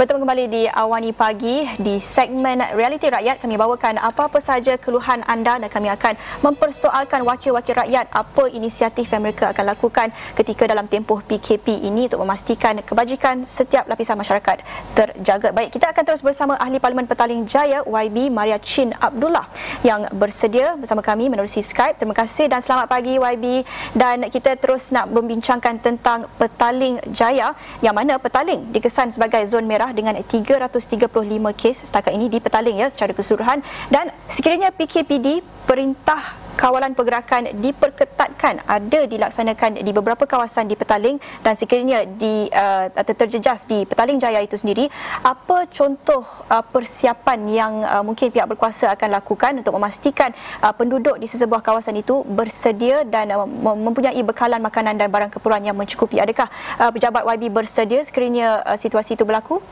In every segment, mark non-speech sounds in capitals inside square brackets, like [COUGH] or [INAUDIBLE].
В этом kembali di Awani Pagi di segmen Realiti Rakyat kami bawakan apa-apa saja keluhan anda dan kami akan mempersoalkan wakil-wakil rakyat apa inisiatif yang mereka akan lakukan ketika dalam tempoh PKP ini untuk memastikan kebajikan setiap lapisan masyarakat terjaga. Baik, kita akan terus bersama Ahli Parlimen Petaling Jaya YB Maria Chin Abdullah yang bersedia bersama kami menerusi Skype. Terima kasih dan selamat pagi YB dan kita terus nak membincangkan tentang Petaling Jaya yang mana Petaling dikesan sebagai zon merah dengan 335 kes setakat ini di Petaling ya secara keseluruhan. Dan sekiranya PKPD perintah kawalan pergerakan diperketatkan ada dilaksanakan di beberapa kawasan di Petaling dan sekiranya di uh, terjejas di Petaling Jaya itu sendiri apa contoh uh, persiapan yang uh, mungkin pihak berkuasa akan lakukan untuk memastikan uh, penduduk di sesebuah kawasan itu bersedia dan uh, mempunyai bekalan makanan dan barang keperluan yang mencukupi? Adakah uh, pejabat YB bersedia sekiranya uh, situasi itu berlaku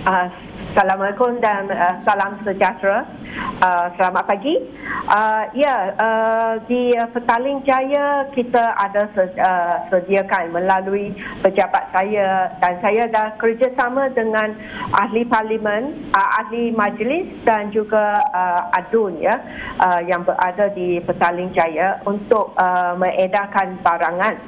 Uh, Assalamualaikum dan uh, salam sejahtera. Uh, selamat pagi. Uh, ya, uh, di uh, Petaling Jaya kita ada uh, sediakan melalui pejabat saya dan saya dah kerjasama dengan ahli parlimen, uh, ahli majlis dan juga uh, adun ya uh, yang berada di Petaling Jaya untuk uh, mengedarkan barangan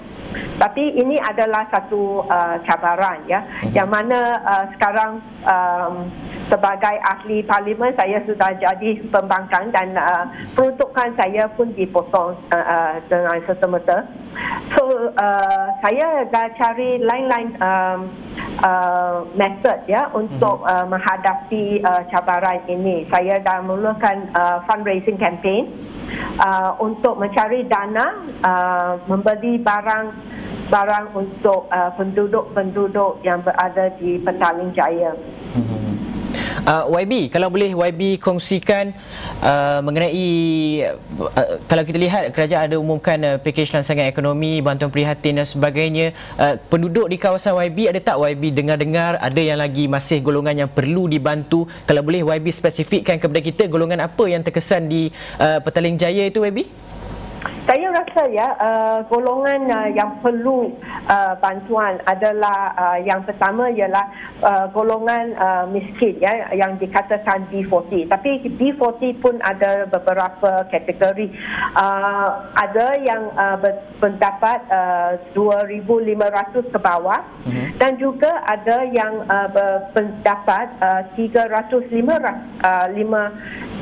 tapi ini adalah satu uh, cabaran ya hmm. yang mana uh, sekarang um, sebagai ahli parlimen saya sudah jadi pembangkang dan uh, peruntukan saya pun dipotong uh, uh, dengan serta-merta. So uh, saya dah cari lain-lain um, uh, method ya untuk hmm. uh, menghadapi uh, cabaran ini. Saya dah mulakan uh, fundraising campaign uh, untuk mencari dana uh, membeli barang barang untuk uh, penduduk-penduduk yang berada di Petaling Jaya. Uh, YB, kalau boleh YB kongsikan uh, mengenai uh, kalau kita lihat kerajaan ada umumkan uh, pakej rancangan ekonomi, bantuan prihatin dan sebagainya. Uh, penduduk di kawasan YB ada tak YB dengar-dengar ada yang lagi masih golongan yang perlu dibantu? Kalau boleh YB spesifikkan kepada kita golongan apa yang terkesan di uh, Petaling Jaya itu YB? Saya rasa ya uh, golongan uh, yang perlu uh, bantuan adalah uh, yang pertama ialah uh, golongan uh, miskin ya yang dikatakan B40 tapi B40 pun ada beberapa kategori uh, ada yang uh, mendapat uh, 2500 ke bawah mm-hmm. dan juga ada yang uh, mendapat uh, 300 uh,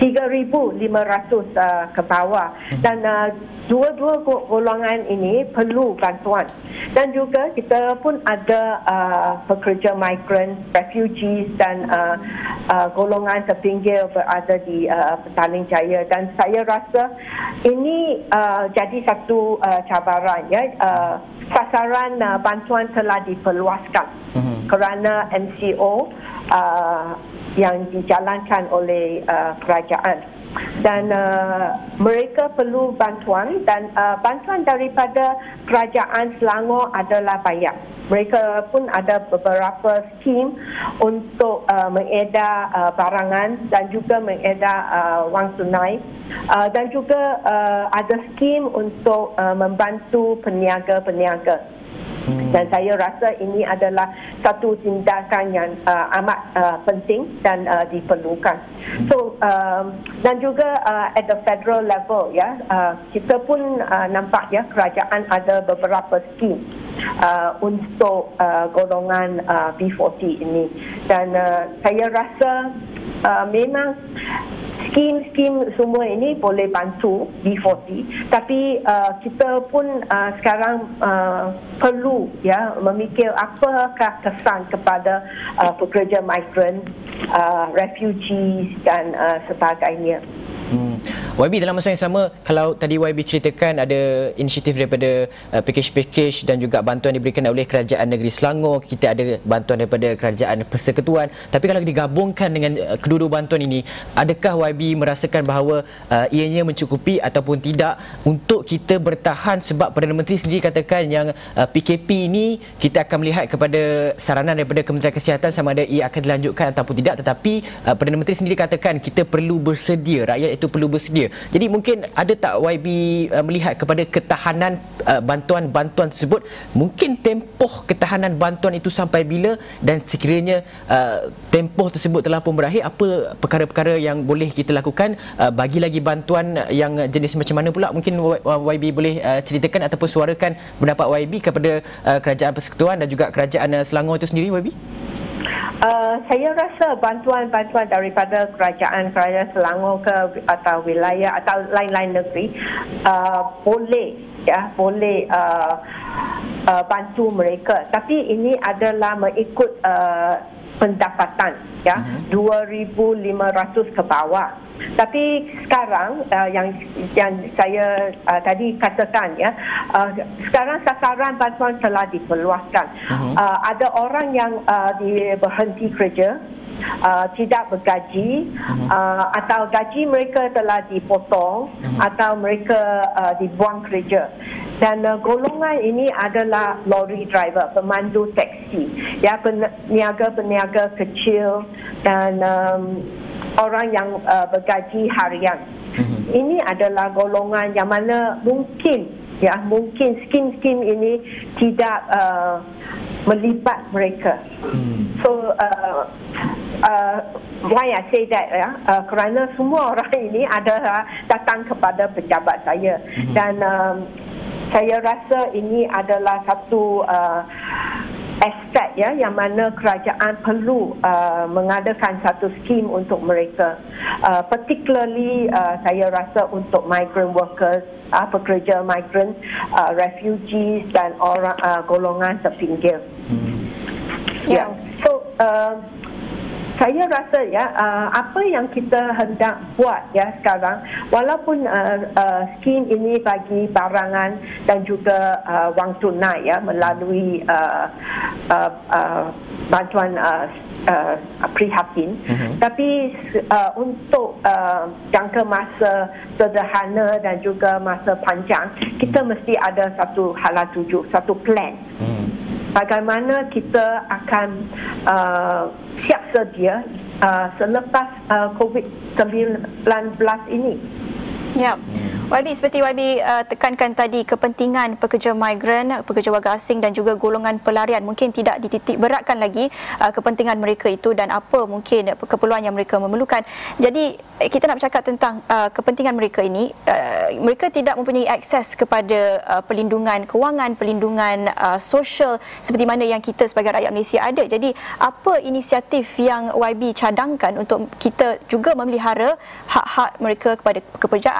3500 uh, ke bawah. Mhm. dan uh, dua-dua golongan ini perlu bantuan. Dan juga kita pun ada uh, pekerja migran, refugees dan uh, uh, golongan terpinggir berada di uh, Petaling Jaya. Dan saya rasa ini uh, jadi satu uh, cabaran ya. Uh, sasaran uh, bantuan telah diperluaskan. Mm-hmm. kerana MCO uh, yang dijalankan oleh uh, kerajaan dan uh, mereka perlu bantuan dan uh, bantuan daripada kerajaan Selangor adalah banyak. Mereka pun ada beberapa skim untuk uh, mengedar uh, barangan dan juga mengedar uh, wang tunai uh, dan juga uh, ada skim untuk uh, membantu peniaga-peniaga. Hmm. Dan saya rasa ini adalah satu tindakan yang uh, amat uh, penting dan uh, diperlukan. Hmm. So um, dan juga uh, at the federal level ya uh, kita pun uh, nampak ya kerajaan ada beberapa skim uh, untuk uh, golongan uh, B40 ini dan uh, saya rasa uh, memang skim-skim semua ini boleh bantu B40 tapi uh, kita pun uh, sekarang uh, perlu ya memikir apakah kesan kepada uh, pekerja migran, uh, refugees dan uh, sebagainya. YB dalam masa yang sama kalau tadi YB ceritakan ada inisiatif daripada uh, package-package dan juga bantuan diberikan oleh kerajaan negeri Selangor kita ada bantuan daripada kerajaan persekutuan. Tapi kalau digabungkan dengan uh, kedua-dua bantuan ini adakah YB merasakan bahawa uh, ianya mencukupi ataupun tidak untuk kita bertahan sebab Perdana Menteri sendiri katakan yang uh, PKP ini kita akan melihat kepada saranan daripada Kementerian Kesihatan sama ada ia akan dilanjutkan ataupun tidak. Tetapi uh, Perdana Menteri sendiri katakan kita perlu bersedia rakyat itu perlu bersedia Jadi mungkin ada tak YB uh, melihat kepada ketahanan uh, bantuan-bantuan tersebut mungkin tempoh ketahanan bantuan itu sampai bila dan sekiranya uh, tempoh tersebut telah pun berakhir apa perkara-perkara yang boleh kita lakukan uh, bagi lagi bantuan yang jenis macam mana pula mungkin YB boleh uh, ceritakan ataupun suarakan pendapat YB kepada uh, kerajaan persekutuan dan juga kerajaan uh, Selangor itu sendiri YB? Uh, saya rasa bantuan-bantuan daripada kerajaan-kerajaan Selangor ke atau wilayah atau lain-lain negeri uh, boleh ya boleh uh, uh, bantu mereka tapi ini adalah mengikut uh, pendapatan ya uh-huh. 2500 ke bawah tapi sekarang uh, yang yang saya uh, tadi katakan ya uh, sekarang sasaran bantuan telah diperluaskan uh-huh. uh, ada orang yang uh, di berhenti kerja Uh, tidak bergaji uh-huh. uh, atau gaji mereka telah dipotong uh-huh. atau mereka uh, dibuang kerja dan uh, golongan ini adalah lorry driver pemandu teksi ya peniaga-peniaga kecil dan um, orang yang uh, bergaji harian uh-huh. ini adalah golongan yang mana mungkin ya mungkin skim-skim ini tidak uh, melibat mereka hmm. so uh, uh, why I say that ya uh, kerana semua orang [LAUGHS] ini adalah datang kepada pejabat saya mm-hmm. dan um, saya rasa ini adalah satu uh, aspek ya yang mana kerajaan perlu uh, mengadakan satu skim untuk mereka uh, particularly uh, saya rasa untuk migrant workers uh, pekerja migrant uh, refugees dan orang uh, golongan terpinggir hmm. ya yeah. so uh, saya rasa ya uh, apa yang kita hendak buat ya sekarang walaupun uh, uh, skim ini bagi barangan dan juga uh, wang tunai ya melalui uh, uh, uh, bantuan uh, uh, prihatin uh-huh. tapi uh, untuk uh, jangka masa sederhana dan juga masa panjang kita uh-huh. mesti ada satu halal tuju satu plan uh-huh. Bagaimana kita akan uh, siap sedia uh, selepas uh, COVID-19 ini. Ya. YB seperti YB uh, tekankan tadi kepentingan pekerja migran, pekerja warga asing dan juga golongan pelarian mungkin tidak dititik beratkan lagi uh, kepentingan mereka itu dan apa mungkin keperluan yang mereka memerlukan. Jadi eh, kita nak bercakap tentang uh, kepentingan mereka ini, uh, mereka tidak mempunyai akses kepada uh, pelindungan kewangan, pelindungan uh, sosial seperti mana yang kita sebagai rakyat Malaysia ada. Jadi apa inisiatif yang YB cadangkan untuk kita juga memelihara hak-hak mereka kepada pekerjaan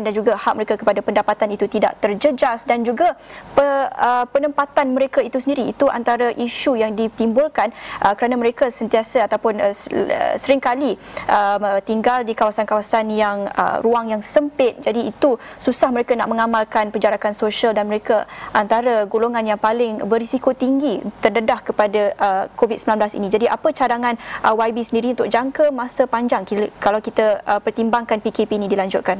dan dan juga hak mereka kepada pendapatan itu tidak terjejas dan juga pe, uh, penempatan mereka itu sendiri itu antara isu yang ditimbulkan uh, kerana mereka sentiasa ataupun uh, uh seringkali uh, tinggal di kawasan-kawasan yang uh, ruang yang sempit. Jadi itu susah mereka nak mengamalkan penjarakan sosial dan mereka antara golongan yang paling berisiko tinggi terdedah kepada uh, COVID-19 ini. Jadi apa cadangan uh, YB sendiri untuk jangka masa panjang? Kalau kita uh, pertimbangkan PKP ini dilanjutkan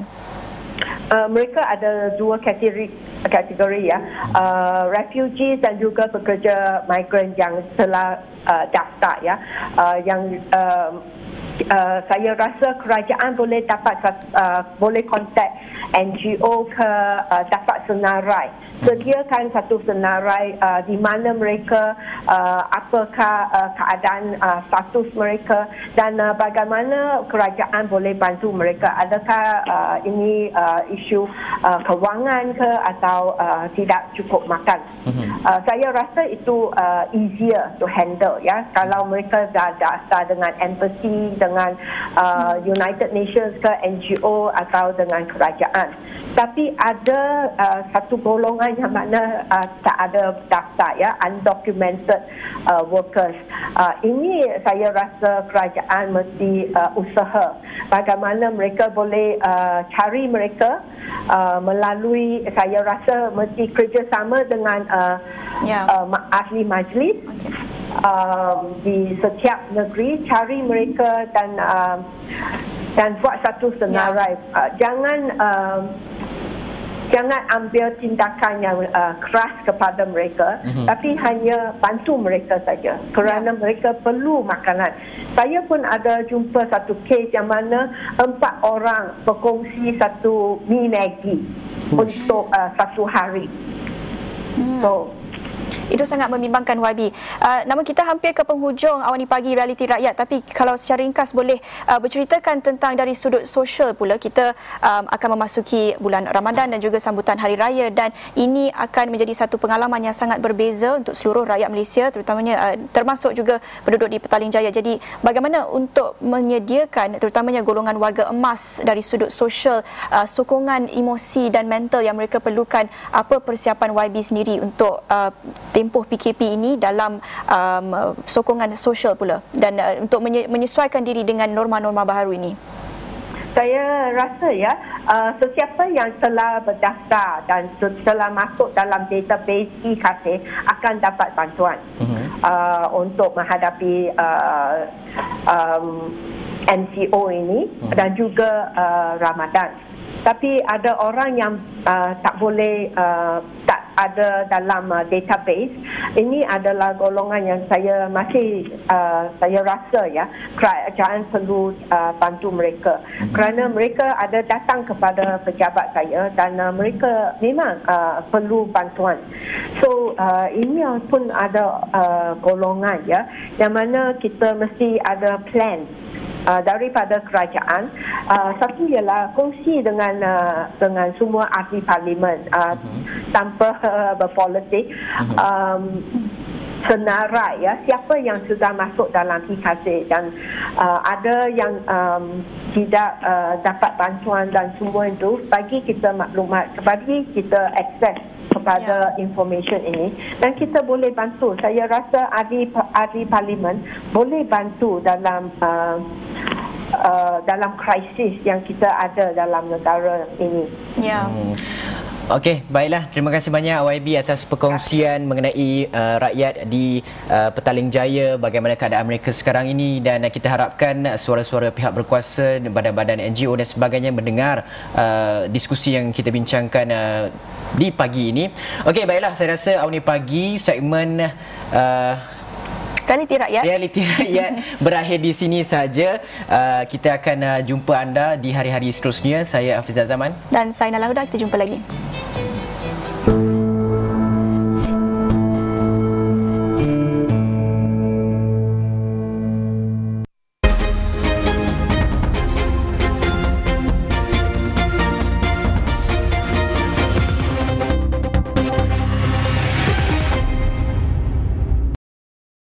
Uh, mereka ada dua kategori kategori ya. Uh, refugees dan juga pekerja migran yang telah uh, daftar ya. Uh, yang uh, uh, saya rasa kerajaan boleh dapat uh, boleh kontak NGO ke uh, dapat senarai. Sediakan satu senarai uh, di mana mereka uh, apakah uh, keadaan uh, status mereka dan uh, bagaimana kerajaan boleh bantu mereka. Adakah uh, ini uh, isu uh, kewangan ke atau uh, tidak cukup makan? Mhm. uh, saya rasa itu uh, easier to handle ya. Kalau mereka dah dasar dengan empathy dengan uh, United Nations ke NGO atau dengan kerajaan tapi ada uh, satu golongan yang mana uh, tak ada daftar ya undocumented uh, workers uh, ini saya rasa kerajaan mesti uh, usaha bagaimana mereka boleh uh, cari mereka uh, melalui saya rasa mesti kerjasama dengan uh, yeah. uh, ahli majlis okay. Uh, di setiap negeri cari mereka dan uh, dan buat satu senarai yeah. uh, jangan uh, jangan ambil tindakan yang uh, keras kepada mereka mm-hmm. tapi hanya bantu mereka saja kerana yeah. mereka perlu makanan saya pun ada jumpa satu kes yang mana empat orang berkongsi satu mi Maggi untuk uh, satu hari mm. so itu sangat membimbangkan YB. Uh, namun kita hampir ke penghujung awani pagi realiti rakyat tapi kalau secara ringkas boleh uh, berceritakan tentang dari sudut sosial pula kita um, akan memasuki bulan Ramadan dan juga sambutan hari raya dan ini akan menjadi satu pengalaman yang sangat berbeza untuk seluruh rakyat Malaysia terutamanya uh, termasuk juga penduduk di Petaling Jaya. Jadi bagaimana untuk menyediakan terutamanya golongan warga emas dari sudut sosial uh, sokongan emosi dan mental yang mereka perlukan apa persiapan YB sendiri untuk uh, tempoh PKP ini dalam um, sokongan sosial pula dan uh, untuk menyesuaikan diri dengan norma-norma baru ini? Saya rasa ya, uh, sesiapa yang telah berdaftar dan telah masuk dalam database e-KT akan dapat bantuan uh-huh. uh, untuk menghadapi uh, um, MCO ini uh-huh. dan juga uh, Ramadan. Tapi ada orang yang uh, tak boleh uh, tak ada dalam uh, database. Ini adalah golongan yang saya masih uh, saya rasa ya kerajaan perlu uh, bantu mereka. Mm-hmm. kerana mereka ada datang kepada pejabat saya dan uh, mereka memang uh, perlu bantuan. So uh, ini pun ada uh, golongan ya yang mana kita mesti ada plan uh, daripada kerajaan uh, satu ialah kongsi dengan uh, dengan semua ahli parlimen uh, uh-huh. tanpa uh, berpolitik uh-huh. Senarai ya siapa yang sudah masuk dalam PKC dan uh, ada yang um, tidak uh, dapat bantuan dan semua itu bagi kita maklumat bagi kita akses kepada yeah. information ini dan kita boleh bantu saya rasa ahli ahli parlimen boleh bantu dalam uh, uh, dalam krisis yang kita ada dalam negara ini. Ya. Yeah. Hmm. Okey, baiklah. Terima kasih banyak YB atas perkongsian mengenai uh, rakyat di uh, Petaling Jaya, bagaimana keadaan mereka sekarang ini dan uh, kita harapkan suara-suara pihak berkuasa, badan-badan NGO dan sebagainya mendengar uh, diskusi yang kita bincangkan uh, di pagi ini. Okey, baiklah. Saya rasa awal pagi segmen uh, Realiti rakyat. Realiti rakyat [LAUGHS] berakhir di sini saja. Uh, kita akan uh, jumpa anda di hari-hari seterusnya. Saya Hafizah Zaman. Dan saya Nala Huda. Kita jumpa lagi.